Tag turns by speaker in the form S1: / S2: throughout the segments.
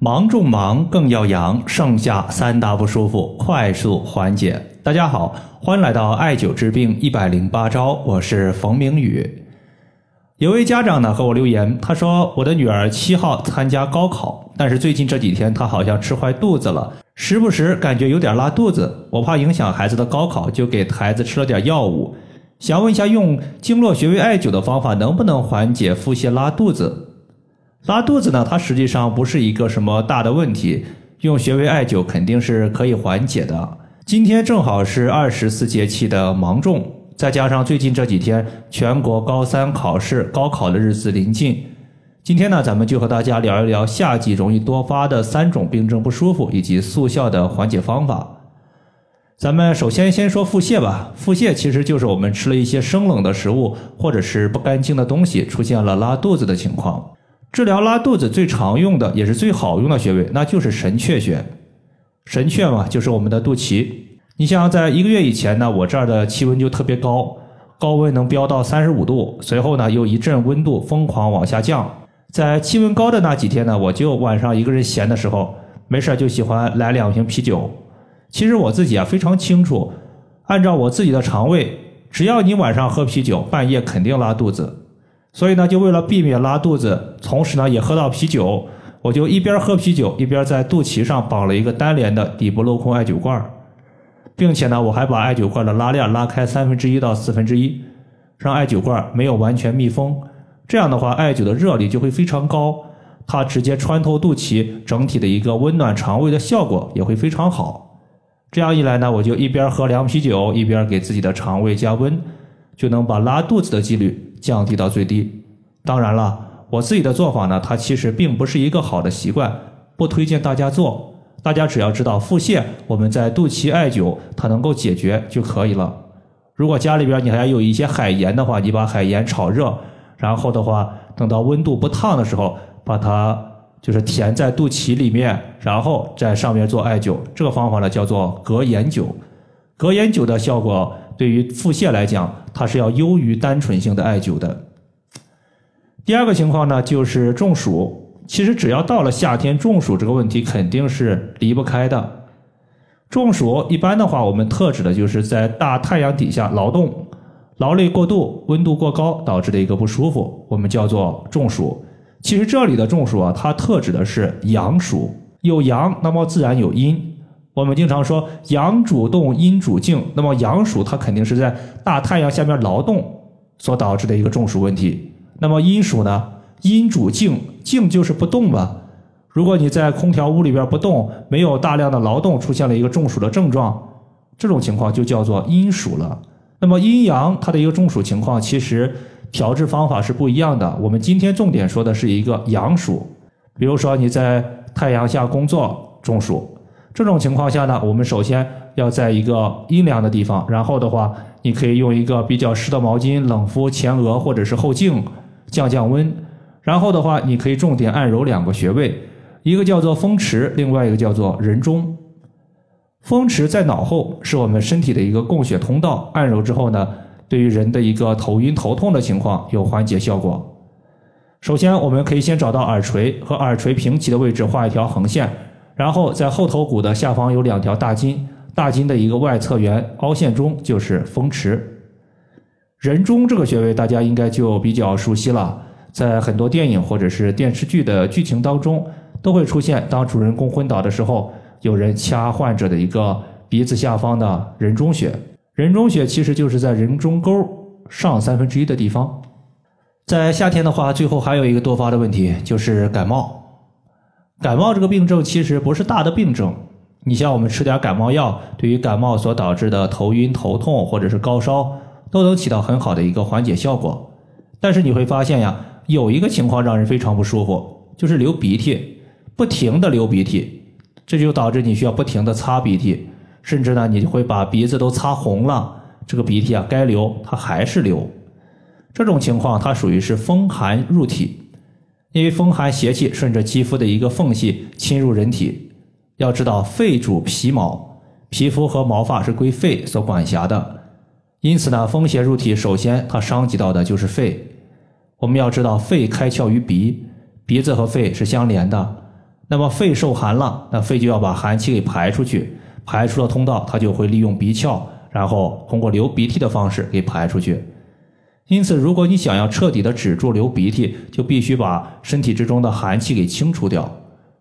S1: 忙中忙更要养，剩下三大不舒服快速缓解。大家好，欢迎来到艾灸治病一百零八招，我是冯明宇。有位家长呢和我留言，他说我的女儿七号参加高考，但是最近这几天她好像吃坏肚子了，时不时感觉有点拉肚子，我怕影响孩子的高考，就给孩子吃了点药物。想问一下，用经络穴位艾灸的方法能不能缓解腹泻拉肚子？拉肚子呢，它实际上不是一个什么大的问题，用穴位艾灸肯定是可以缓解的。今天正好是二十四节气的芒种，再加上最近这几天全国高三考试、高考的日子临近，今天呢，咱们就和大家聊一聊夏季容易多发的三种病症不舒服以及速效的缓解方法。咱们首先先说腹泻吧，腹泻其实就是我们吃了一些生冷的食物或者是不干净的东西，出现了拉肚子的情况。治疗拉肚子最常用的也是最好用的穴位，那就是神阙穴。神阙嘛，就是我们的肚脐。你像在一个月以前呢，我这儿的气温就特别高，高温能飙到三十五度。随后呢，又一阵温度疯狂往下降。在气温高的那几天呢，我就晚上一个人闲的时候，没事就喜欢来两瓶啤酒。其实我自己啊非常清楚，按照我自己的肠胃，只要你晚上喝啤酒，半夜肯定拉肚子。所以呢，就为了避免拉肚子，同时呢也喝到啤酒，我就一边喝啤酒，一边在肚脐上绑了一个单联的底部镂空艾灸罐，并且呢，我还把艾灸罐的拉链拉开三分之一到四分之一，让艾灸罐没有完全密封。这样的话，艾灸的热力就会非常高，它直接穿透肚脐，整体的一个温暖肠胃的效果也会非常好。这样一来呢，我就一边喝凉啤酒，一边给自己的肠胃加温，就能把拉肚子的几率。降低到最低。当然了，我自己的做法呢，它其实并不是一个好的习惯，不推荐大家做。大家只要知道腹泻，我们在肚脐艾灸，它能够解决就可以了。如果家里边你还有一些海盐的话，你把海盐炒热，然后的话，等到温度不烫的时候，把它就是填在肚脐里面，然后在上面做艾灸。这个方法呢叫做隔盐灸。隔盐灸的效果对于腹泻来讲。它是要优于单纯性的艾灸的。第二个情况呢，就是中暑。其实只要到了夏天，中暑这个问题肯定是离不开的。中暑一般的话，我们特指的就是在大太阳底下劳动、劳累过度、温度过高导致的一个不舒服，我们叫做中暑。其实这里的中暑啊，它特指的是阳暑，有阳，那么自然有阴。我们经常说阳主动，阴主静。那么阳暑它肯定是在大太阳下面劳动所导致的一个中暑问题。那么阴暑呢？阴主静，静就是不动嘛。如果你在空调屋里边不动，没有大量的劳动，出现了一个中暑的症状，这种情况就叫做阴暑了。那么阴阳它的一个中暑情况，其实调治方法是不一样的。我们今天重点说的是一个阳暑，比如说你在太阳下工作中暑。这种情况下呢，我们首先要在一个阴凉的地方，然后的话，你可以用一个比较湿的毛巾冷敷前额或者是后颈，降降温。然后的话，你可以重点按揉两个穴位，一个叫做风池，另外一个叫做人中。风池在脑后，是我们身体的一个供血通道，按揉之后呢，对于人的一个头晕头痛的情况有缓解效果。首先，我们可以先找到耳垂和耳垂平齐的位置，画一条横线。然后在后头骨的下方有两条大筋，大筋的一个外侧缘凹陷中就是风池。人中这个穴位大家应该就比较熟悉了，在很多电影或者是电视剧的剧情当中都会出现。当主人公昏倒的时候，有人掐患者的一个鼻子下方的人中穴。人中穴其实就是在人中沟上三分之一的地方。在夏天的话，最后还有一个多发的问题就是感冒。感冒这个病症其实不是大的病症，你像我们吃点感冒药，对于感冒所导致的头晕头痛或者是高烧，都能起到很好的一个缓解效果。但是你会发现呀，有一个情况让人非常不舒服，就是流鼻涕，不停的流鼻涕，这就导致你需要不停的擦鼻涕，甚至呢你会把鼻子都擦红了，这个鼻涕啊该流它还是流，这种情况它属于是风寒入体。因为风寒邪气顺着肌肤的一个缝隙侵入人体，要知道肺主皮毛，皮肤和毛发是归肺所管辖的，因此呢，风邪入体，首先它伤及到的就是肺。我们要知道，肺开窍于鼻，鼻子和肺是相连的。那么肺受寒了，那肺就要把寒气给排出去，排出了通道，它就会利用鼻窍，然后通过流鼻涕的方式给排出去。因此，如果你想要彻底的止住流鼻涕，就必须把身体之中的寒气给清除掉。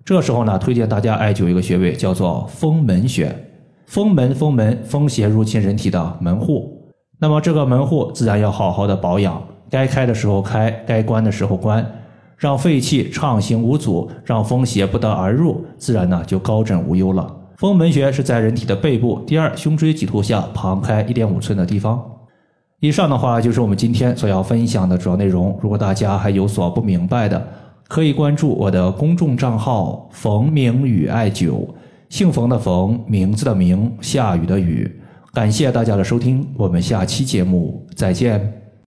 S1: 这时候呢，推荐大家艾灸一个穴位，叫做风门穴。风门，风门，风邪入侵人体的门户。那么这个门户自然要好好的保养，该开的时候开，该关的时候关。让肺气畅行无阻，让风邪不得而入，自然呢就高枕无忧了。风门穴是在人体的背部第二胸椎棘突下旁开一点五寸的地方。以上的话就是我们今天所要分享的主要内容。如果大家还有所不明白的，可以关注我的公众账号“冯明宇艾灸”，姓冯的冯，名字的名，下雨的雨。感谢大家的收听，我们下期节目再见。